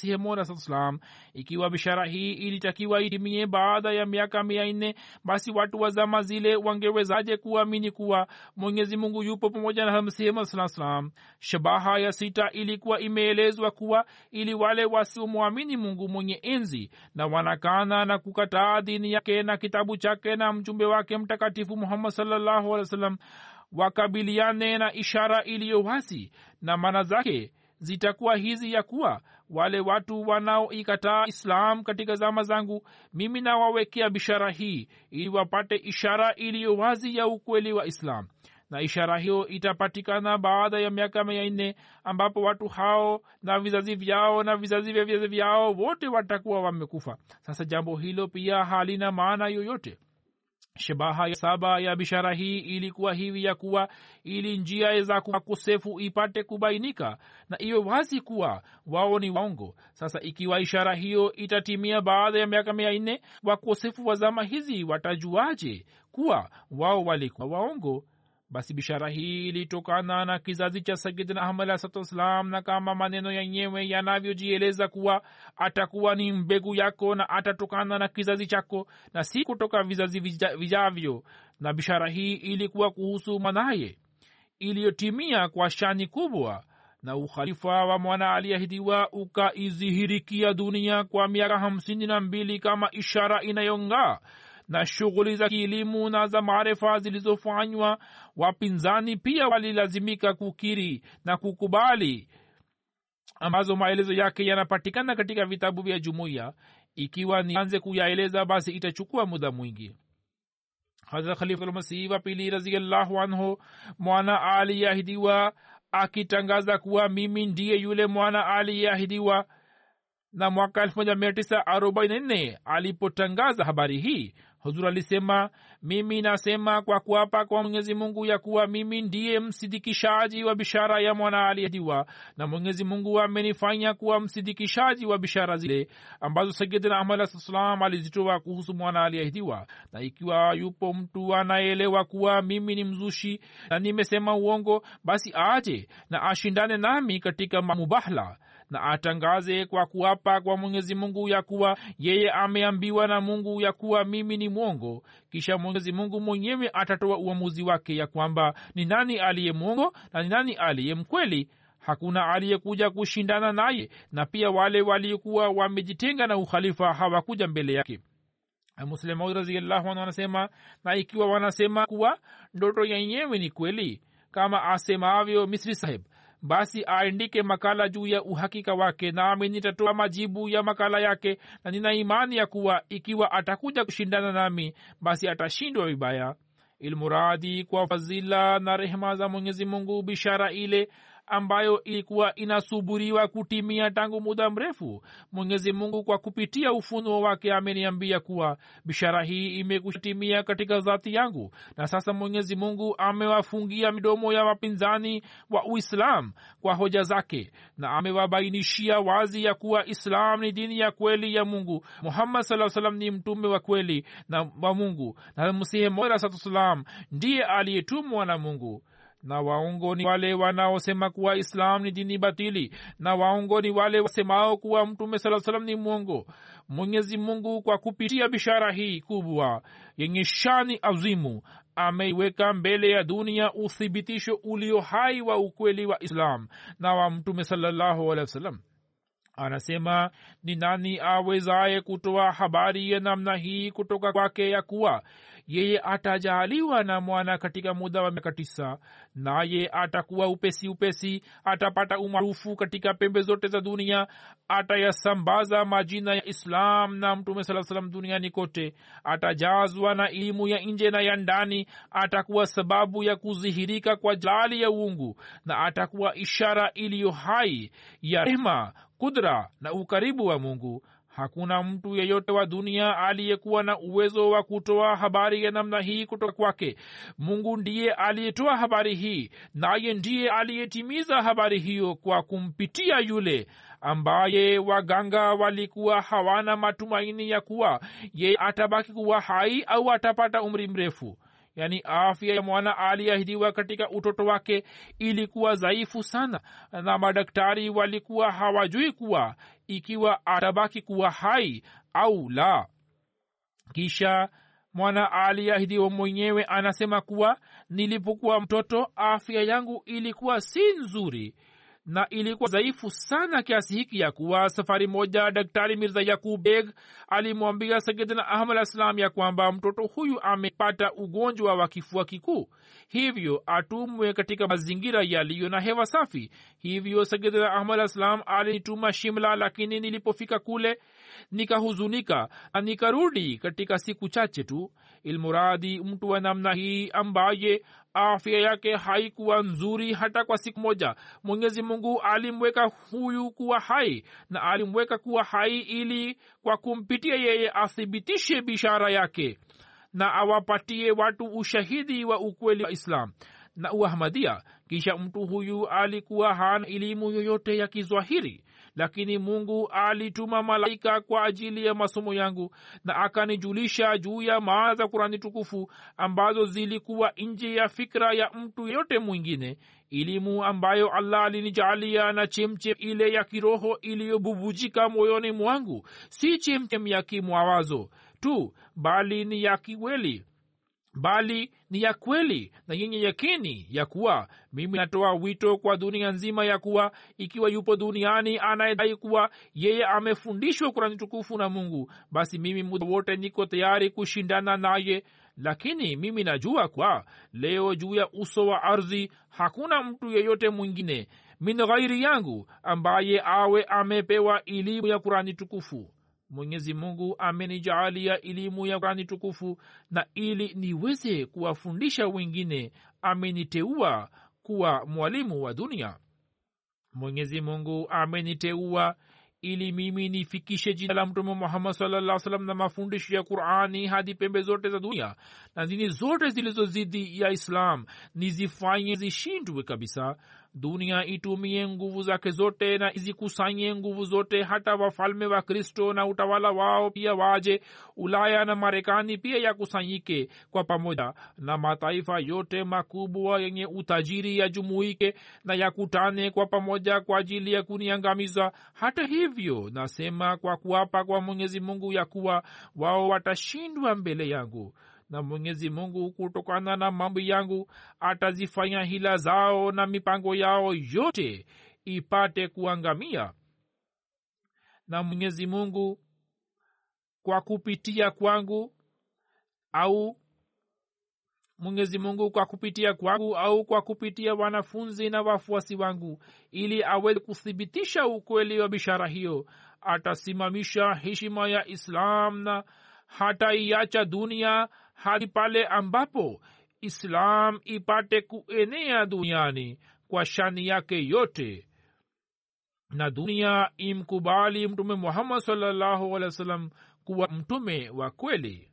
salam. Ikiwa bishara hii ilitakiwa itimie baada ya miaka mia nne basi watu wa zama zile wangewezaje kuamini kuwa mwenyezi mungu yupo pamoja na salam? Shabaha ya sita ilikuwa imeelezwa kuwa ili wale wasiomwamini mungu mwenye enzi na wanakana na kukataa dini yake na kitabu chake na mjumbe wake mtakatifu muhammad sallallahu salallahu alih wa sallam wakabiliane na ishara iliyo wazi na maana zake zitakuwa hizi ya kuwa wale watu wanaoikataa islam katika zama zangu mimi nawawekea bishara hii ili wapate ishara iliyo wazi ya ukweli wa islam. Na ishara hiyo itapatikana baada ya miaka mia nne ambapo watu hao na vizazi vyao na vizazi vya vizazi vyao wote watakuwa wamekufa. Sasa jambo hilo pia halina maana yoyote shabaha ya saba ya bishara hii ilikuwa hivi ya kuwa ili njia za wakosefu ipate kubainika na iwe wazi kuwa wao ni waongo. Sasa ikiwa ishara hiyo itatimia baada ya miaka mia nne wakosefu wa zama hizi watajuaje kuwa wao walikuwa waongo basi bishara hii ilitokana na kizazi cha sayidina ahmad alahsatuwassalam na kama maneno yenyewe yanavyojieleza kuwa atakuwa ni mbegu yako na atatokana na kizazi chako na si kutoka vizazi vijavyo. Na bishara hii ilikuwa kuhusu mwanaye iliyotimia kwa shani kubwa na ukhalifa wa mwana aliyeahidiwa ukaizihirikia dunia kwa miaka hamsini na mbili kama ishara inayong'aa na shughuli za kielimu na za maarifa zilizofanywa wapinzani pia walilazimika kukiri na kukubali ambazo maelezo yake yanapatikana katika vitabu vya jumuiya. Ikiwa nianze kuyaeleza basi itachukua muda mwingi. Hazrat khalifulmasihi wa pili raziallahu anhu mwana aliyeahidiwa akitangaza kuwa mimi ndiye yule mwana aliyeahidiwa. Na mwaka 1944 alipotangaza habari hii huzur alisema mimi nasema kwa kuapa kwa mwenyezi mungu ya kuwa mimi ndiye msidikishaji wa bishara ya mwana aliyediwa na mwenyezi mungu amenifanya kuwa msidikishaji wa bishara zile ambazo sayidina ahmad salam alizitoa kuhusu mwana aliyeahidiwa na ikiwa yupo mtu anayeelewa kuwa mimi ni mzushi na nimesema uongo basi aje na ashindane nami katika mubahla na atangaze kwa kuapa kwa mwenyezi mungu ya kuwa yeye ameambiwa na mungu ya kuwa mimi ni mwongo. Kisha mwenyezi mungu mwenyewe atatoa uamuzi wake ya kwamba ni nani aliye mwongo na ni nani aliye mkweli. Hakuna aliyekuja kushindana naye na pia wale waliokuwa wamejitenga na ukhalifa hawakuja mbele yake. Muslemaud raziallahu anhu anasema na ikiwa wanasema kuwa ndoto yenyewe ni kweli kama asemavyo misri sahib basi aandike makala juu ya uhakika wake nami nitatoa majibu ya makala yake na nina imani ya kuwa ikiwa atakuja kushindana nami basi atashindwa vibaya. Ilmuradi kwa fazila na rehema za mwenyezi mungu bishara ile ambayo ilikuwa inasuburiwa kutimia tangu muda mrefu. Mwenyezi mungu kwa kupitia ufunuo wake ameniambia kuwa bishara hii imekutimia katika dhati yangu. Na sasa mwenyezi mungu amewafungia midomo ya wapinzani wa uislam kwa hoja zake na amewabainishia wazi ya kuwa islam ni dini ya kweli ya mungu. Muhammad saa salam ni mtume wa kweli na wa mungu. Na msihe mola saa salam ndiye aliyetumwa na mungu na waongo ni wale wanaosema kuwa islam ni dini batili na waongo ni wale wasemao kuwa mtume saa salam ni mwongo. Mwenyezi mungu kwa kupitia bishara hii kubwa yenye shani azimu ameiweka mbele ya dunia uthibitisho ulio hai wa ukweli wa islam na wa mtume salallahu alehi wasallam. Anasema ni nani awezaye kutoa habari ya namna hii kutoka kwake ya kuwa yeye atajaaliwa na mwana katika muda wa miaka tisa naye atakuwa upesi upesi atapata umaarufu katika pembe zote za dunia atayasambaza majina ya islam na mtume saa salam duniani kote atajazwa na elimu ya nje na ya ndani atakuwa sababu ya kudhihirika kwa jalali ya uungu na atakuwa ishara iliyo hai ya rehma kudra na ukaribu wa mungu hakuna mtu yeyote wa dunia aliyekuwa na uwezo wa kutoa habari ya namna hii kutoka kwake. Mungu ndiye aliyetoa habari hii naye ndiye aliyetimiza habari hiyo kwa kumpitia yule ambaye waganga walikuwa hawana matumaini ya kuwa yeye atabaki kuwa hai au atapata umri mrefu yaani afya ya mwana aliahidiwa katika utoto wake ilikuwa dhaifu sana na madaktari walikuwa hawajui kuwa ikiwa atabaki kuwa hai au la. Kisha mwana aliahidiwa mwenyewe anasema kuwa nilipokuwa mtoto afya yangu ilikuwa si nzuri na ilikuwa dhaifu sana kiasi hiki ya kuwa safari moja daktari mirza yakub beg alimwambia sayidina ahmad alah ya kwamba mtoto huyu amepata ugonjwa wa kifua kikuu. Hivyo atumwe katika mazingira yaliyo na hewa safi. Hivyo sayidina ahmad alah alinituma shimla lakini nilipofika kule nikahuzunika na nikarudi katika siku chache tu. Ilmuradi mtu wa namna hii ambaye afya yake haikuwa nzuri hata kwa siku moja. Mwenyezi mungu alimweka huyu kuwa hai na alimweka kuwa hai ili kwa kumpitia yeye athibitishe bishara yake na awapatie watu ushahidi wa ukweli wa islam na uahmadia. Kisha mtu huyu alikuwa hana elimu yoyote ya kizwahiri lakini mungu alituma malaika kwa ajili ya masomo yangu na akanijulisha juu ya maana za kurani tukufu ambazo zilikuwa nje ya fikra ya mtu yeyote mwingine elimu ambayo allah alinijalia na chemchem ile ya kiroho iliyobubujika moyoni mwangu si chemchem ya kimwawazo tu bali ni ya kiweli bali ni ya kweli na yenye yakini ya kuwa mimi natoa wito kwa dunia nzima ya kuwa ikiwa yupo duniani anayedai kuwa yeye amefundishwa kurani tukufu na mungu basi mimi muda wote niko tayari kushindana naye. Lakini mimi najua kwa leo juu ya uso wa ardhi hakuna mtu yeyote mwingine min ghairi yangu ambaye awe amepewa elimu ya kurani tukufu mwenyezi mungu amenijaalia elimu ya kurani tukufu na ili niweze kuwafundisha wengine ameniteua kuwa mwalimu wa dunia. Mwenyezi mungu ameniteua ili mimi nifikishe jina la mtume muhammad salaa salam na mafundisho ya qurani hadi pembe zote za dunia na dini zote zilizo zidi ya islam nizifanye zishindwe kabisa dunia itumie nguvu zake zote na izikusanye nguvu zote hata wafalme wa kristo na utawala wao pia waje ulaya na marekani pia yakusanyike kwa pamoja na mataifa yote makubwa yenye utajiri yajumuike na yakutane kwa pamoja kwa ajili ya kuniangamiza. Hata hivyo nasema kwa kuapa kwa mwenyezi mungu ya kuwa wao watashindwa mbele yangu na mwenyezi mungu kutokana na mambo yangu atazifanya hila zao na mipango yao yote ipate kuangamia. Na mwenyezi mungu kwa kupitia kwangu au mwenyezi mungu kwa kupitia kwangu au kwa kupitia wanafunzi na wafuasi wangu ili aweze kuthibitisha ukweli wa bishara hiyo atasimamisha heshima ya islam na hataiacha dunia hadi pale ambapo islam ipate kuenea duniani kwa shani yake yote. Na dunia imkubali mtume muhammad salllahu alehi wa sallam kuwa mtume wa kweli.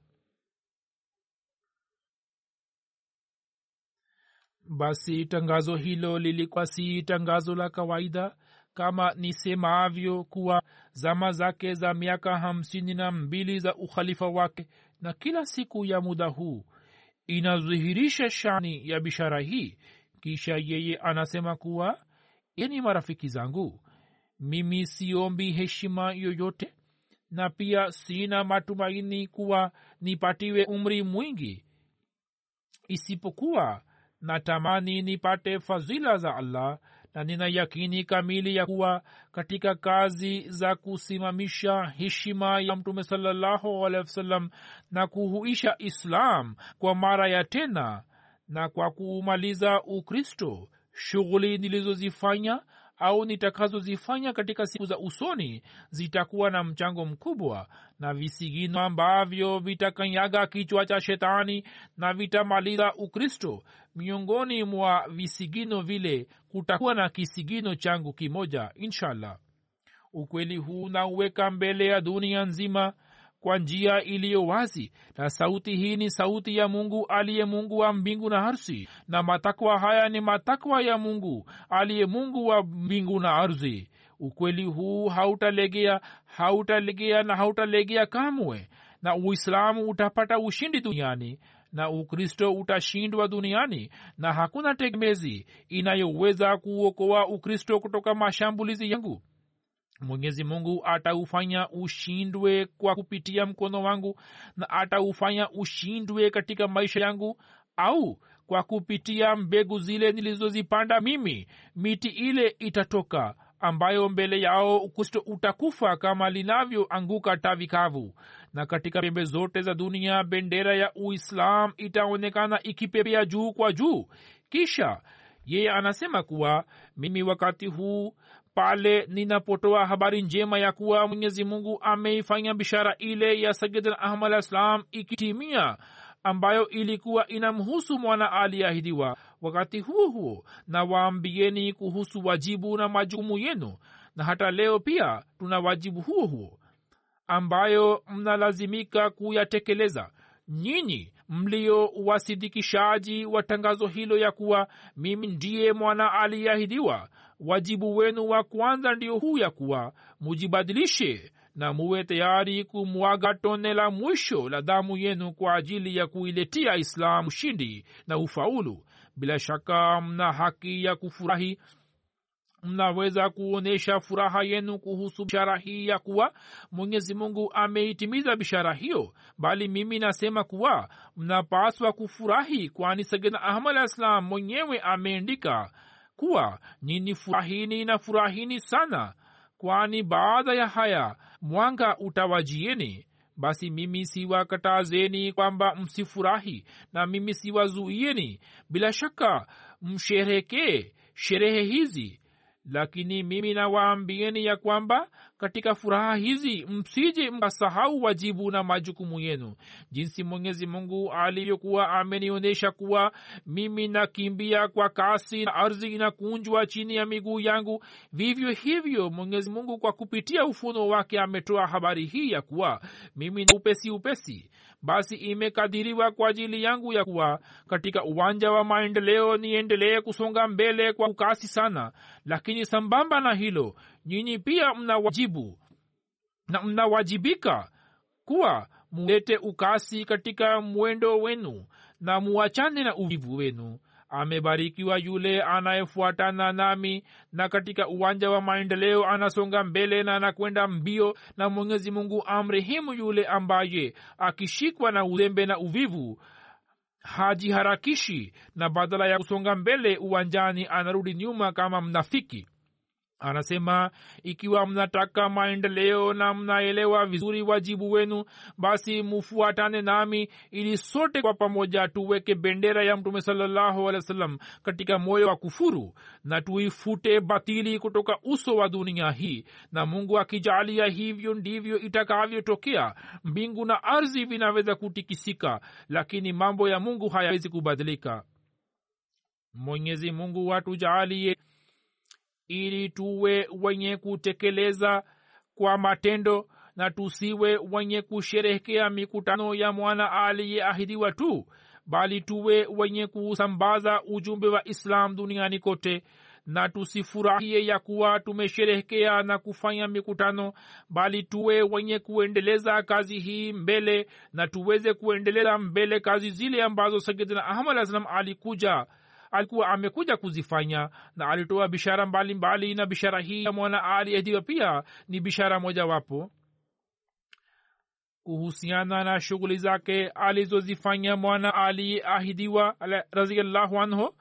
Basi tangazo hilo lilikuwa si tangazo la kawaida kama nisemavyo kuwa zama zake za miaka hamsini na mbili za ukhalifa wake na kila siku ya muda huu inadhihirisha shani ya bishara hii kisha yeye anasema kuwa yani marafiki zangu mimi siombi heshima yoyote na pia sina matumaini kuwa nipatiwe umri mwingi isipokuwa natamani nipate fadhila za allah na nina yakini kamili ya kuwa katika kazi za kusimamisha heshima ya mtume salallahu na kuhuisha islam kwa mara ya tena na kwa kuumaliza ukristo shughuli nilizozifanya au nitakazozifanya katika siku za usoni zitakuwa na mchango mkubwa na visigino ambavyo vitakanyaga kichwa cha shetani na vitamaliza ukristo. Miongoni mwa visigino vile kutakuwa na kisigino changu kimoja inshallah. Ukweli huu nauweka mbele ya dunia nzima kwa njia iliyo wazi na sauti hii ni sauti ya mungu aliye mungu wa mbingu na ardhi. Na matakwa haya ni matakwa ya mungu aliye mungu wa mbingu na ardhi. Ukweli huu hautalegea hautalegea na hautalegea kamwe. Na uislamu utapata ushindi duniani na ukristo utashindwa duniani na hakuna tegemezi inayoweza kuokoa ukristo kutoka mashambulizi yangu mwenyezi mungu ataufanya ushindwe kwa kupitia mkono wangu na ataufanya ushindwe katika maisha yangu au kwa kupitia mbegu zile nilizozipanda mimi miti ile itatoka ambayo mbele yao ukristo utakufa kama linavyoanguka tavi kavu na katika pembe zote za dunia bendera ya uislam itaonekana ikipepea juu kwa juu. Kisha yeye anasema kuwa mimi wakati huu pale ninapotoa habari njema ya kuwa mwenyezi mungu ameifanya bishara ile ya sayidina ahmad alah salam ikitimia ambayo ilikuwa inamhusu mwana aliyeahidiwa. Wakati huo huo na waambieni kuhusu wajibu na majukumu yenu na hata leo pia tuna wajibu huo huo ambayo mnalazimika kuyatekeleza. Nyinyi mlio wasidikishaji wa tangazo hilo ya kuwa mimi ndiye mwana aliyeahidiwa wajibu wenu wa kwanza ndio huu ya kuwa mujibadilishe na muwe tayari kumwaga tone la mwisho la damu yenu kwa ajili ya kuiletia islamu ushindi na ufaulu. Bila shaka mna haki ya kufurahi. Mnaweza kuonyesha furaha yenu kuhusu bishara hii ya kuwa mwenyezi mungu ameitimiza bishara hiyo. Bali mimi nasema kuwa mnapaswa kufurahi kwani sagina ahmad alah salam mwenyewe ameandika kuwa nyini furahini na furahini sana kwani baada ya haya mwanga utawajieni. Basi mimi siwakatazeni kwamba msifurahi na mimi siwazuieni. Bila shaka msherekee sherehe hizi lakini mimi nawaambieni ya kwamba katika furaha hizi msije mkasahau wajibu na majukumu yenu. Jinsi mwenyezi mungu alivyokuwa amenionyesha kuwa mimi nakimbia kwa kasi na ardhi inakunjwa chini ya miguu yangu vivyo hivyo mwenyezi mungu kwa kupitia ufuno wake ametoa habari hii ya kuwa mimi upesi upesi basi imekadiriwa kwa ajili yangu ya kuwa katika uwanja wa maendeleo niendelee kusonga mbele kwa ukasi sana. Lakini sambamba na hilo nyinyi pia mna wajibu na mnawajibika kuwa mulete ukasi katika mwendo wenu na muachane na uvivu wenu amebarikiwa yule anayefuatana nami na katika uwanja wa maendeleo anasonga mbele na anakwenda mbio na mwenyezi mungu amrehemu yule ambaye akishikwa na uzembe na uvivu hajiharakishi na badala ya kusonga mbele uwanjani anarudi nyuma kama mnafiki anasema ikiwa mnataka maendeleo na mnaelewa vizuri wajibu wenu basi mufuatane nami ili sote kwa pamoja tuweke bendera ya mtume salallahu alehi wa sallam katika moyo wa kufuru na tuifute batili kutoka uso wa dunia hii. Na mungu akijalia hivyo ndivyo itakavyotokea. Mbingu na ardhi vinaweza kutikisika lakini mambo ya mungu hayawezi kubadilika. Mwenyezi mungu watujaalie ili tuwe wenye kutekeleza kwa matendo na tusiwe wenye kusherehekea mikutano ya mwana aliyeahidiwa tu bali tuwe wenye kusambaza ujumbe wa islam duniani kote na tusifurahie ya kuwa tumesherehekea na kufanya mikutano bali tuwe wenye kuendeleza kazi hii mbele na tuweze kuendeleza mbele kazi zile ambazo sayidina ahmad salam alikuja alikuwa amekuja kuzifanya. Na alitoa bishara mbalimbali mbali, na bishara hii mwana aliahidiwa pia ni bishara mojawapo kuhusiana na shughuli zake alizozifanya mwana aliyeahidiwa raziallahu anhu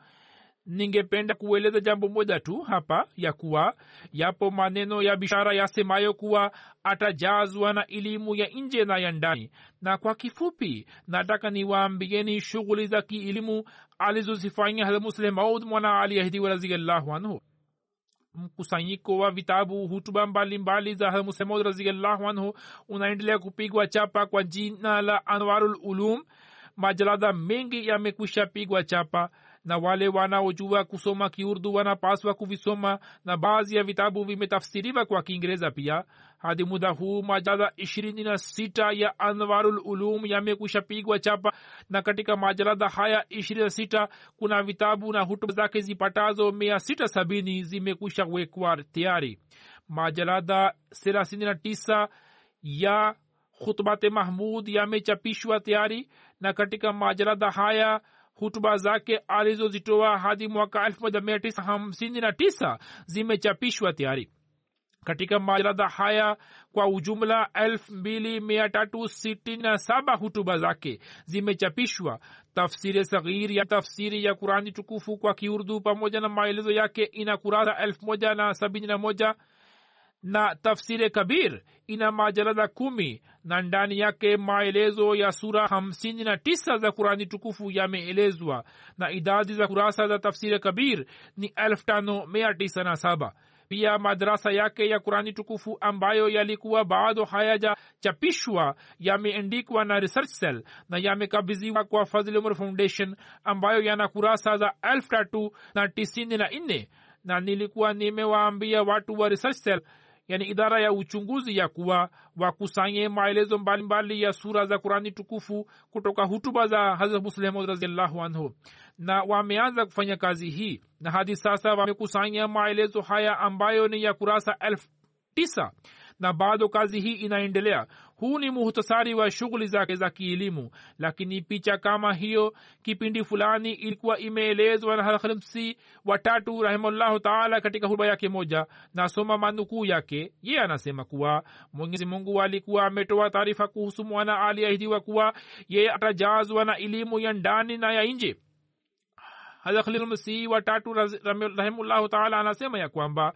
ningependa kueleza jambo moja tu hapa ya kuwa yapo maneno ya bishara yasemayo kuwa atajazwa na elimu ya nje na ya ndani. Na kwa kifupi nataka niwaambieni shughuli za kielimu alizozifanya hamuslemaud mwana aliahidiwa raziallahu anhu. Mkusanyiko wa vitabu hutuba mbalimbali za hamuslemaud raziallahu anhu unaendelea kupigwa chapa kwa jina la anwarul ulum. Majalada mengi yamekwisha pigwa chapa na wale wanaojua kusoma kiurdu wanapaswa kuvisoma na baadhi ya vitabu vimetafsiriwa kwa kiingereza pia. Hadi muda huu majalada ishirini na sita ya anwarul ulum yamekwisha pigwa chapa na katika majalada haya ishirini na sita kuna vitabu na hutuba zake zipatazo mia sita sabini zimekwisha wekwa tayari. Majalada thelathini na tisa ya khutbate mahmud yamechapishwa tayari na katika majalada haya hutuba zake alizozitoa hadi mwaka 1959 zimechapishwa tayari. Katika majarada haya kwa ujumla 2367 hutuba zake zimechapishwa. Tafsiri saghir ya tafsiri ya kurani tukufu kwa kiurdu pamoja na maelezo yake ina kurasa 171 na tafsiri kabir ina majalada kumi na ndani yake maelezo ya sura hamsini na tisa za kurani tukufu yameelezwa na idadi za kurasa za tafsiri kabir ni elfu tano mia tisa na saba. Pia madarasa yake ya kurani tukufu ambayo yalikuwa bado hayajachapishwa yameandikwa na research cell na yamekabidhiwa kwa fadhili umar foundation ambayo yana kurasa za elfu tatu na tisini na nne. Na nilikuwa nimewaambia watu wa research cell yani idara ya uchunguzi ya kuwa wakusanye maelezo mbalimbali ya sura za kurani tukufu kutoka hutuba za hazrat anhu. Na wameanza kufanya kazi hii na hadi sasa wamekusanya maelezo haya ambayo ni ya kurasa elfu tisa na bado kazi hii inaendelea. Huu ni muhtasari wa shughuli zake za kielimu. Lakini picha kama hiyo kipindi fulani ilikuwa imeelezwa na halkhamsi watatu rahimahullahu taala katika hutuba yake moja. Nasoma manukuu yake. Ye anasema kuwa mwenyezi mungu alikuwa ametoa taarifa kuhusu mwana aliahidiwa kuwa yeye atajazwa na elimu ya ndani na ya nje hadakhlilmasihi watatu rahimullahu taala anasema ya kwamba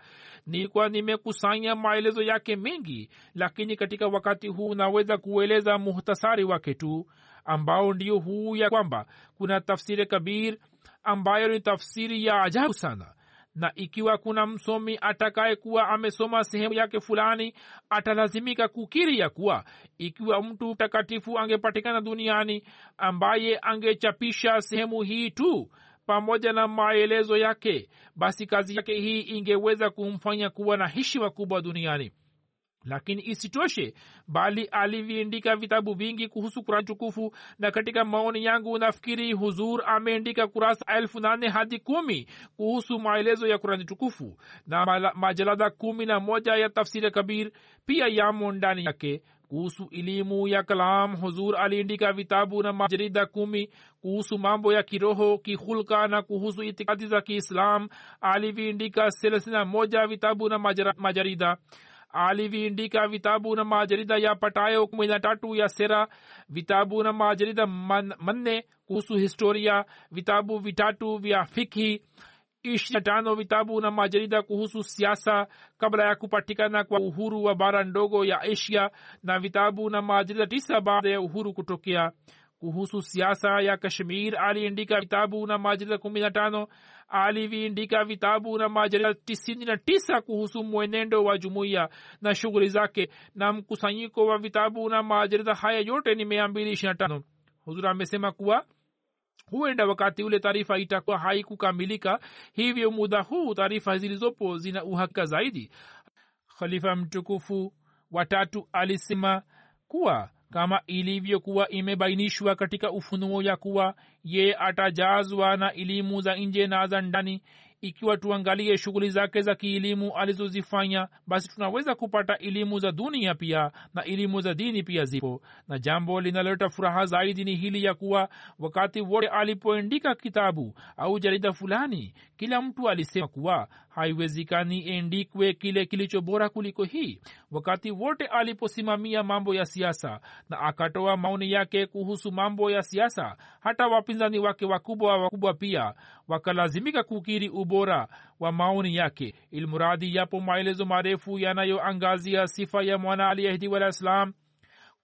nilikuwa nimekusanya maelezo yake mengi lakini katika wakati huu naweza kueleza muhtasari wake tu ambao ndio huu ya kwamba kuna tafsiri kabir ambayo ni tafsiri ya ajabu sana. Na ikiwa kuna msomi atakaye kuwa amesoma sehemu yake fulani atalazimika kukiri ya kuwa ikiwa mtu mtakatifu angepatikana duniani ambaye angechapisha sehemu hii tu pamoja na maelezo yake basi kazi yake hii ingeweza kumfanya kuwa na heshima kubwa duniani. Lakini isitoshe bali aliviandika vitabu vingi kuhusu kurani tukufu na katika maoni yangu nafikiri huzur ameandika kurasa elfu nane hadi kumi kuhusu maelezo ya kurani tukufu na majalada kumi na moja ya tafsiri kabir pia yamo ndani yake kuhusu elimu ya kalam huzur aliandika vitabu na majarida kumi. Kuhusu mambo ya kiroho kihulka na kuhusu itikadi za kiislam aliviandika thelathini moja vitabu na majarida. Aliviandika vitabu na majarida yapatayo kumi na tatu ya sera vitabu na majarida man, manne. Kuhusu historia vitabu vitatu vya fikhi ishirini tano vitabu na majarida kuhusu siasa kabla ya kupatikana kwa uhuru wa bara ndogo ya asia na vitabu na majarida tisa baada ya uhuru kutokea. Kuhusu siasa ya kashmir aliandika vitabu na majarida kumi na tano aliviandika vitabu na majarida tisini na tisa kuhusu mwenendo wa jumuiya na shughuli zake na mkusanyiko wa vitabu na majarida haya yote ni mia mbili ishirina tano huzura amesema kuwa huenda wakati ule taarifa itakuwa haikukamilika hivyo muda huu taarifa zilizopo zina uhakika zaidi. Khalifa mtukufu watatu alisema kuwa kama ilivyokuwa imebainishwa katika ufunuo ya kuwa ye atajazwa na elimu za nje na za ndani ikiwa tuangalie shughuli zake za kielimu alizozifanya basi tunaweza kupata elimu za dunia pia na elimu za dini pia zipo. Na jambo linaloleta furaha zaidi ni hili ya kuwa wakati wote alipoandika kitabu au jarida fulani kila mtu alisema kuwa haiwezekani endikwe kile kilicho bora kuliko hii. Wakati wote aliposimamia mambo ya siasa na akatoa maoni yake kuhusu mambo ya siasa hata wapinzani wake wakubwa wakubwa pia wakalazimika kukiri ubora wa maoni yake. Ilmuradi yapo maelezo marefu yanayoangazia sifa ya mwana aliyehidiwa alah salam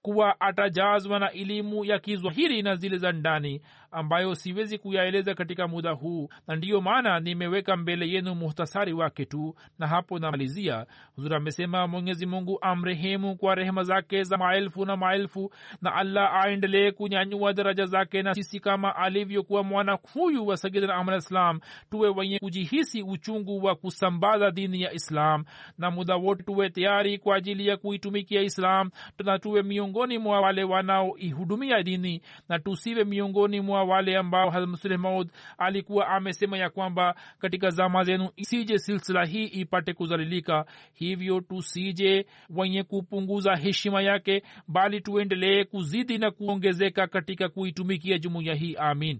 kuwa atajazwa na elimu ya kizwahiri na zile za ndani ambayo siwezi kuyaeleza katika muda huu na ndiyo maana nimeweka mbele yenu muhtasari wake tu na hapo namalizia. Huzur amesema mwenyezi mungu amrehemu kwa rehema zake za maelfu na maelfu na allah aendelee kunyanyua daraja zake na sisi kama alivyokuwa mwana huyu wa sagidna ahmad islam tuwe wenye kujihisi uchungu wa kusambaza dini ya islam na muda wote tuwe tayari kwa ajili ya kuitumikia islam na tuwe miongoni mwa wale wanaoihudumia dini na tusiwe miongoni mwa wale ambao hazmsleh maud alikuwa amesema ya kwamba katika zama zenu isije silsila hii ipate kuzalilika. Hivyo tusije wenye kupunguza heshima yake bali tuendelee kuzidi na kuongezeka katika kuitumikia jumuiya hii. Amin.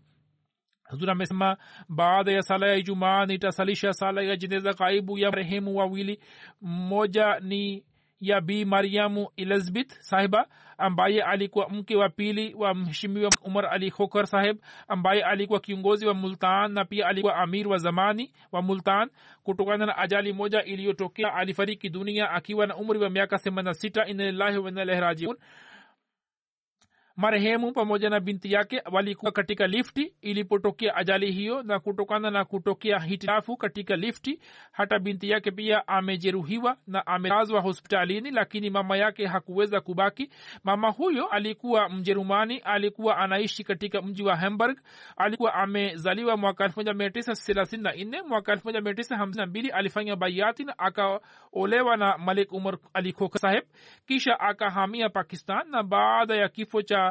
Hazur amesema baada ya sala ya ijumaa nitasalisha sala ya jeneza kaibu ya marehemu wawili. Mmoja ni ya bi mariamu elizabeth sahiba ambaye alikuwa mke wa pili wa mheshimiwa umar ali khokar saheb ambaye alikuwa kiongozi wa multan na pia alikuwa amir wa zamani wa multan. Kutokana na ajali moja iliyotokea alifariki dunia akiwa na umri wa miaka 86 inalillahi wa inna rajiun marehemu pamoja na binti yake walikuwa katika lifti ilipotokea ajali hiyo na kutokana na kutokea hitilafu katika lifti hata binti yake pia amejeruhiwa na amelazwa hospitalini lakini mama yake hakuweza kubaki. Mama huyo alikuwa mjerumani alikuwa anaishi katika mji wa hamburg. Alikuwa amezaliwa mwaka 1934 mwaka 1952 alifanya bayati na akaolewa na malik umar ali khoka saheb kisha akahamia pakistan na baada ya kifo cha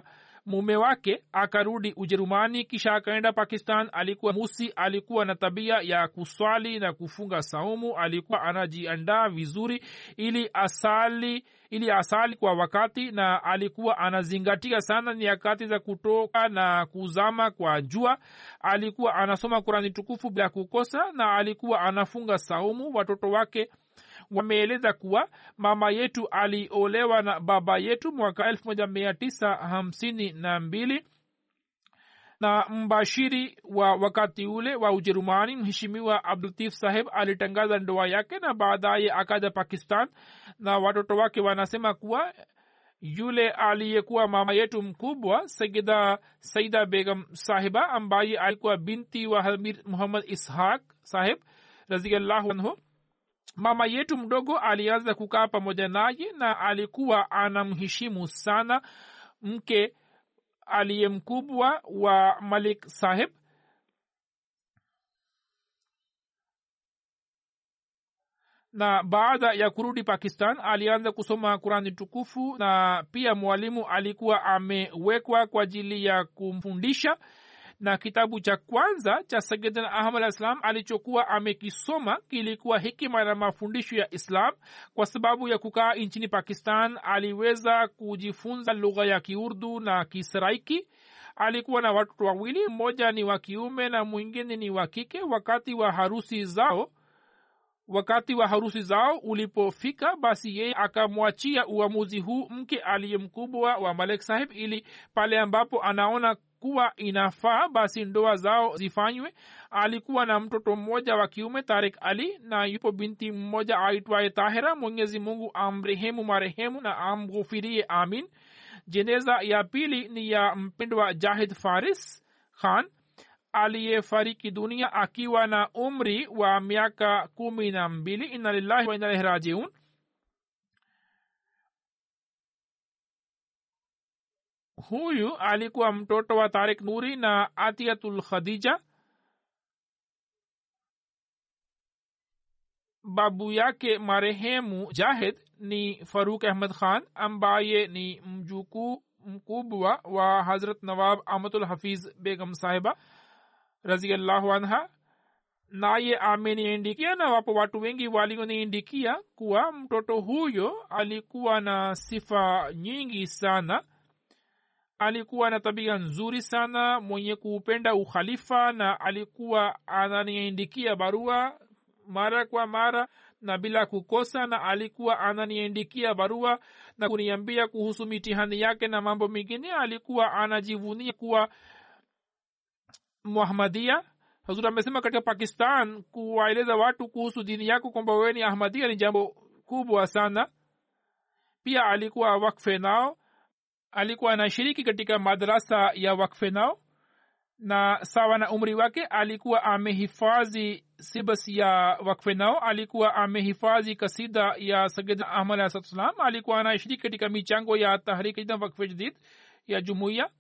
mume wake akarudi ujerumani kisha akaenda pakistan. Alikuwa musi alikuwa na tabia ya kuswali na kufunga saumu. Alikuwa anajiandaa vizuri ili asali ili asali kwa wakati na alikuwa anazingatia sana nyakati za kutoka na kuzama kwa jua. Alikuwa anasoma kurani tukufu bila kukosa na alikuwa anafunga saumu. Watoto wake wameeleza kuwa mama yetu aliolewa na baba yetu mwaka elfu moja mia tisa hamsini na na mbashiri wa wakati ule wa ujerumani mheshimiwa abdulatif saheb alitangaza ndoa yake na baadaye akaja pakistan na watoto wake wanasema kuwa yule aliyekuwa mama yetu mkubwa sayida saida begam sahiba ambaye alikuwa binti wa hamir muhammad ishaq saheb raziallahu anhu mama yetu mdogo alianza kukaa pamoja naye na alikuwa anamheshimu sana mke aliye mkubwa wa malik saheb na baada ya kurudi pakistan alianza kusoma kurani tukufu na pia mwalimu alikuwa amewekwa kwa ajili ya kumfundisha na kitabu cha kwanza cha sayidina ahmad alah salam alichokuwa amekisoma kilikuwa hikima na mafundisho ya islam. Kwa sababu ya kukaa nchini pakistan aliweza kujifunza lugha ya kiurdu na kisraiki alikuwa na watoto wawili mmoja ni wa kiume na mwingine ni wa kike. Wakati wa harusi zao wakati wa harusi zao ulipofika basi yeye akamwachia uamuzi huu mke aliye mkubwa wa malek sahib ili pale ambapo anaona kuwa inafaa basi ndoa zao zifanywe. Alikuwa na mtoto mmoja wa kiume tarik ali na yupo binti mmoja aitwaye tahira. Mwenyezi mungu amrehemu marehemu na amghufirie amin. Jeneza ya pili ni ya mpendwa jahid faris khan aliyefariki dunia akiwa na umri wa miaka kumi na mbili. Ina lillahi wa inalaihi rajiun huyu alikuwa mtoto wa tarik nuri na atiatul khadija. Babu yake marehemu jahid ni faruk ahmad khan ambaye ni mjukuu mkubwa wa hazrat nawab amatul hafiz begam sahiba raziallahu anha. Naye ameniindikia na wapo watu wengi walioniindikia kuwa mtoto huyo alikuwa na sifa nyingi sana alikuwa na tabia nzuri sana mwenye kuupenda ukhalifa na alikuwa ananiindikia barua mara kwa mara na bila kukosa na alikuwa ananiandikia barua na kuniambia kuhusu mitihani yake na mambo mengine. Alikuwa anajivunia kuwa muhamadia hazur amesema katika pakistan kuwaeleza watu kuhusu dini yako kwamba wewe ni ahmadia ni jambo kubwa sana. Pia alikuwa wakfe nao alikuwa anashiriki katika madarasa ya wakfe nao na sawa na umri wake alikuwa amehifadhi sibas ya wakfe nao alikuwa amehifadhi kasida ya sayidna ahmad alah satu salam alikuwa anashiriki katika michango ya tahriki wakfe jadid ya jumuiya.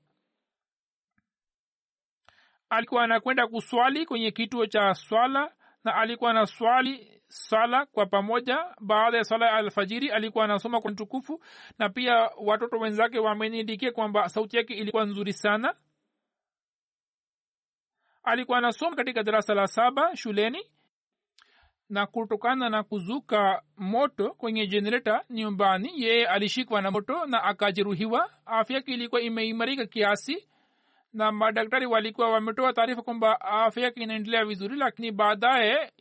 Alikuwa anakwenda kuswali kwenye kituo cha swala na alikuwa na swali sala kwa pamoja. Baada ya swala ya alfajiri alikuwa anasoma kwa tukufu na pia watoto wenzake wameniindikia kwamba sauti yake ilikuwa nzuri sana. Alikuwa anasoma katika darasa la saba shuleni. Na kutokana na kuzuka moto kwenye jenereta nyumbani yeye alishikwa na moto na akajeruhiwa. Afya yake ilikuwa imeimarika kiasi na madaktari walikuwa wametoa taarifa kwamba afya yake inaendelea vizuri lakini baadaye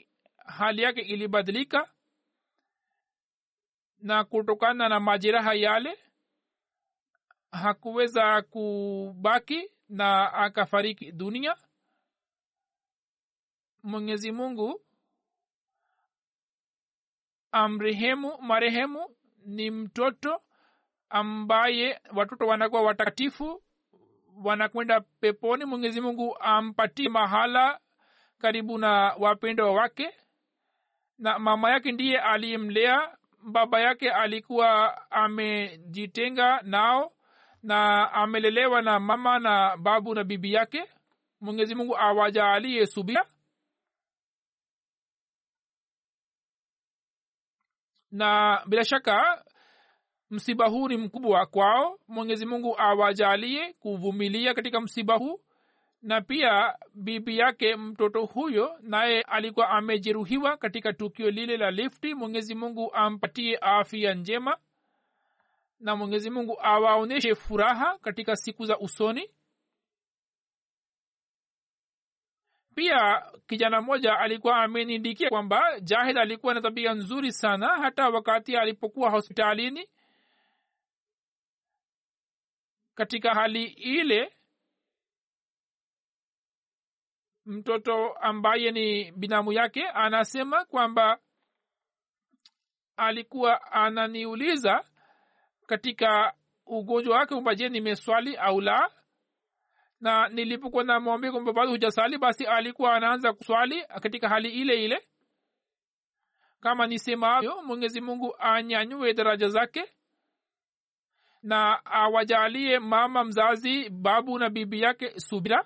hali yake ilibadilika na kutokana na majeraha yale hakuweza kubaki na akafariki dunia. Mwenyezi mungu amrehemu marehemu ni mtoto ambaye watoto wanakuwa watakatifu wanakwenda peponi mwenyezi mungu ampatie mahala karibu na wapendwa wake. Na mama yake ndiye aliyemlea baba yake alikuwa amejitenga nao na amelelewa na mama na babu na bibi yake. Mwenyezi mungu awajaalie subira. Na bila shaka msiba huu ni mkubwa kwao. Mwenyezi mungu awajalie kuvumilia katika msiba huu. Na pia bibi yake mtoto huyo naye alikuwa amejeruhiwa katika tukio lile la lifti. Mwenyezi mungu ampatie afya njema. Na mwenyezi mungu awaonyeshe furaha katika siku za usoni. Pia kijana mmoja alikuwa amenidikia kwamba jahid alikuwa na tabia nzuri sana hata wakati alipokuwa hospitalini katika hali ile mtoto ambaye ni binamu yake anasema kwamba alikuwa ananiuliza katika ugonjwa wake kwamba je nimeswali au la? Na nilipokuwa namwambia kwamba bado hujasali basi alikuwa anaanza kuswali katika hali ile ile. Kama nisemavyo mwenyezi mungu anyanyue daraja zake na awajalie mama mzazi babu na bibi yake subira